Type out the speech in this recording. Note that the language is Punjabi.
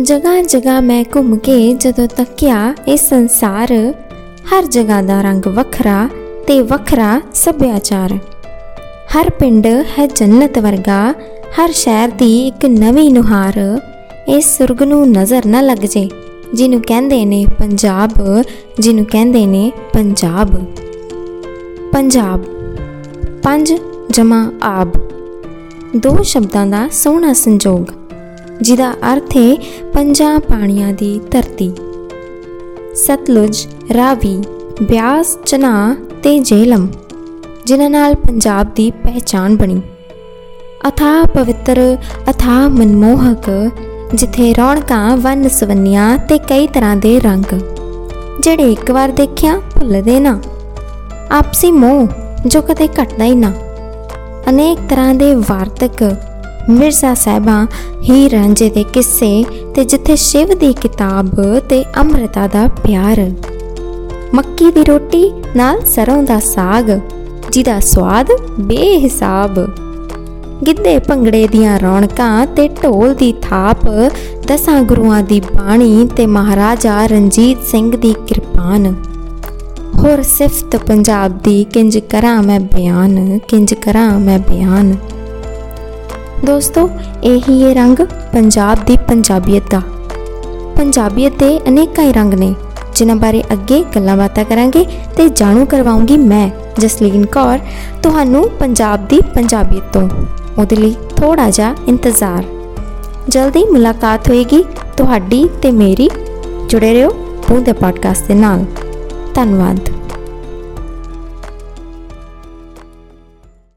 ਜਗ੍ਹਾ ਜਗ੍ਹਾ ਮੈਂ ਘੁੰਮ ਕੇ ਜਦੋਂ ਤੱਕਿਆ ਇਹ ਸੰਸਾਰ ਹਰ ਜਗ੍ਹਾ ਦਾ ਰੰਗ ਵੱਖਰਾ ਤੇ ਵੱਖਰਾ ਸੱਭਿਆਚਾਰ। ਹਰ ਪਿੰਡ ਹੈ ਜੰਨਤ ਵਰਗਾ, ਹਰ ਸ਼ਹਿਰ ਦੀ ਇੱਕ ਨਵੀਂ ਨੁਹਾਰ। ਇਸ ਸੁਰਗ ਨੂੰ ਨਜ਼ਰ ਨਾ ਲੱਗ ਜੇ, ਜਿਹਨੂੰ ਕਹਿੰਦੇ ਨੇ ਪੰਜਾਬ, ਜਿਹਨੂੰ ਕਹਿੰਦੇ ਨੇ ਪੰਜਾਬ। ਪੰਜਾਬ, ਪੰਜ ਜਮਾ ਆਬ। ਦੋ ਸ਼ਬਦਾਂ ਦਾ ਸੋਹਣਾ ਸੰਜੋਗ। ਜਿਹਦਾ ਅਰਥ ਹੈ ਪੰਜਾਂ ਪਾਣੀਆਂ ਦੀ ਧਰਤੀ। ਸਤਲੁਜ, ਰਾਵੀ, ਬਿਆਸ, ਚਨਾ ਤੇ ਜੇਲਮ ਜਿਨ੍ਹਾਂ ਨਾਲ ਪੰਜਾਬ ਦੀ ਪਹਿਚਾਨ ਬਣੀ। ਅਥਾ ਪਵਿੱਤਰ, ਅਥਾ ਮਨਮੋਹਕ, ਜਿੱਥੇ ਰੌਣਕਾਂ, ਵੰਨ ਸਵੰਨੀਆਂ ਤੇ ਕਈ ਤਰ੍ਹਾਂ ਦੇ ਰੰਗ, ਜਿਹੜੇ ਇੱਕ ਵਾਰ ਦੇਖਿਆ ਭੁੱਲਦੇ ਨਾ। ਆਪਸੀ ਮੋਹ ਜੋ ਕਦੇ ਘਟਦਾ ਹੀ ਨਾ। ਅਨੇਕ ਤਰ੍ਹਾਂ ਦੇ ਵਾਰਤਕ ਮਿਰਜ਼ਾ ਸਾਹਿਬਾਂ ਹੀ ਰਾਂਝੇ ਦੇ ਕਿੱਸੇ ਤੇ ਜਿੱਥੇ ਸ਼ਿਵ ਦੀ ਕਿਤਾਬ ਤੇ ਅੰਮ੍ਰਿਤਾ ਦਾ ਪਿਆਰ। ਮੱਕੀ ਦੀ ਰੋਟੀ ਨਾਲ ਸਰੋਂ ਦਾ ਸਾਗ, ਜਿਹਦਾ ਸਵਾਦ ਬੇਹਿਸਾਬ। ਗਿੱਧੇ ਭੰਗੜੇ ਦੀਆਂ ਰੌਣਕਾਂ ਤੇ ਢੋਲ ਦੀ ਥਾਪ, ਦਸਾਂ ਗੁਰੂਆਂ ਦੀ ਬਾਣੀ ਤੇ ਮਹਾਰਾਜਾ ਰਣਜੀਤ ਸਿੰਘ ਦੀ ਕਿਰਪਾਨ। ਹੋਰ ਸਿਫਤ ਪੰਜਾਬ ਦੀ, ਕਿੰਜ ਕਰਾਂ ਮੈਂ ਬਿਆਨ, ਕਿੰਜ ਕਰਾਂ ਮੈਂ ਬਿਆਨ। ਦੋਸਤੋ, ਇਹੀ ਇਹ ਰੰਗ ਪੰਜਾਬ ਦੀ ਪੰਜਾਬੀਅਤ ਦਾ। ਪੰਜਾਬੀਅਤ ਦੇ ਅਨੇਕਾਂ ਹੀ ਰੰਗ ਨੇ, ਜਿਨ੍ਹਾਂ ਬਾਰੇ ਅੱਗੇ ਗੱਲਾਂ ਬਾਤਾਂ ਕਰਾਂਗੇ ਤੇ ਜਾਣੂ ਕਰਵਾਉਂਗੀ ਮੈਂ, ਜਸਲੀਨ ਕੌਰ, ਤੁਹਾਨੂੰ ਪੰਜਾਬ ਦੀ ਪੰਜਾਬੀਅਤ ਤੋਂ। ਉਹਦੇ ਲਈ ਥੋੜਾ ਜਿਹਾ ਇੰਤਜ਼ਾਰ। ਜਲਦੀ ਮੁਲਾਕਾਤ ਹੋਏਗੀ ਤੁਹਾਡੀ ਤੇ ਮੇਰੀ। ਜੁੜੇ ਰਹੋ ਬੂੰਦੇ ਪੋਡਕਾਸਟ ਦੇ ਨਾਲ। ਧੰਨਵਾਦ।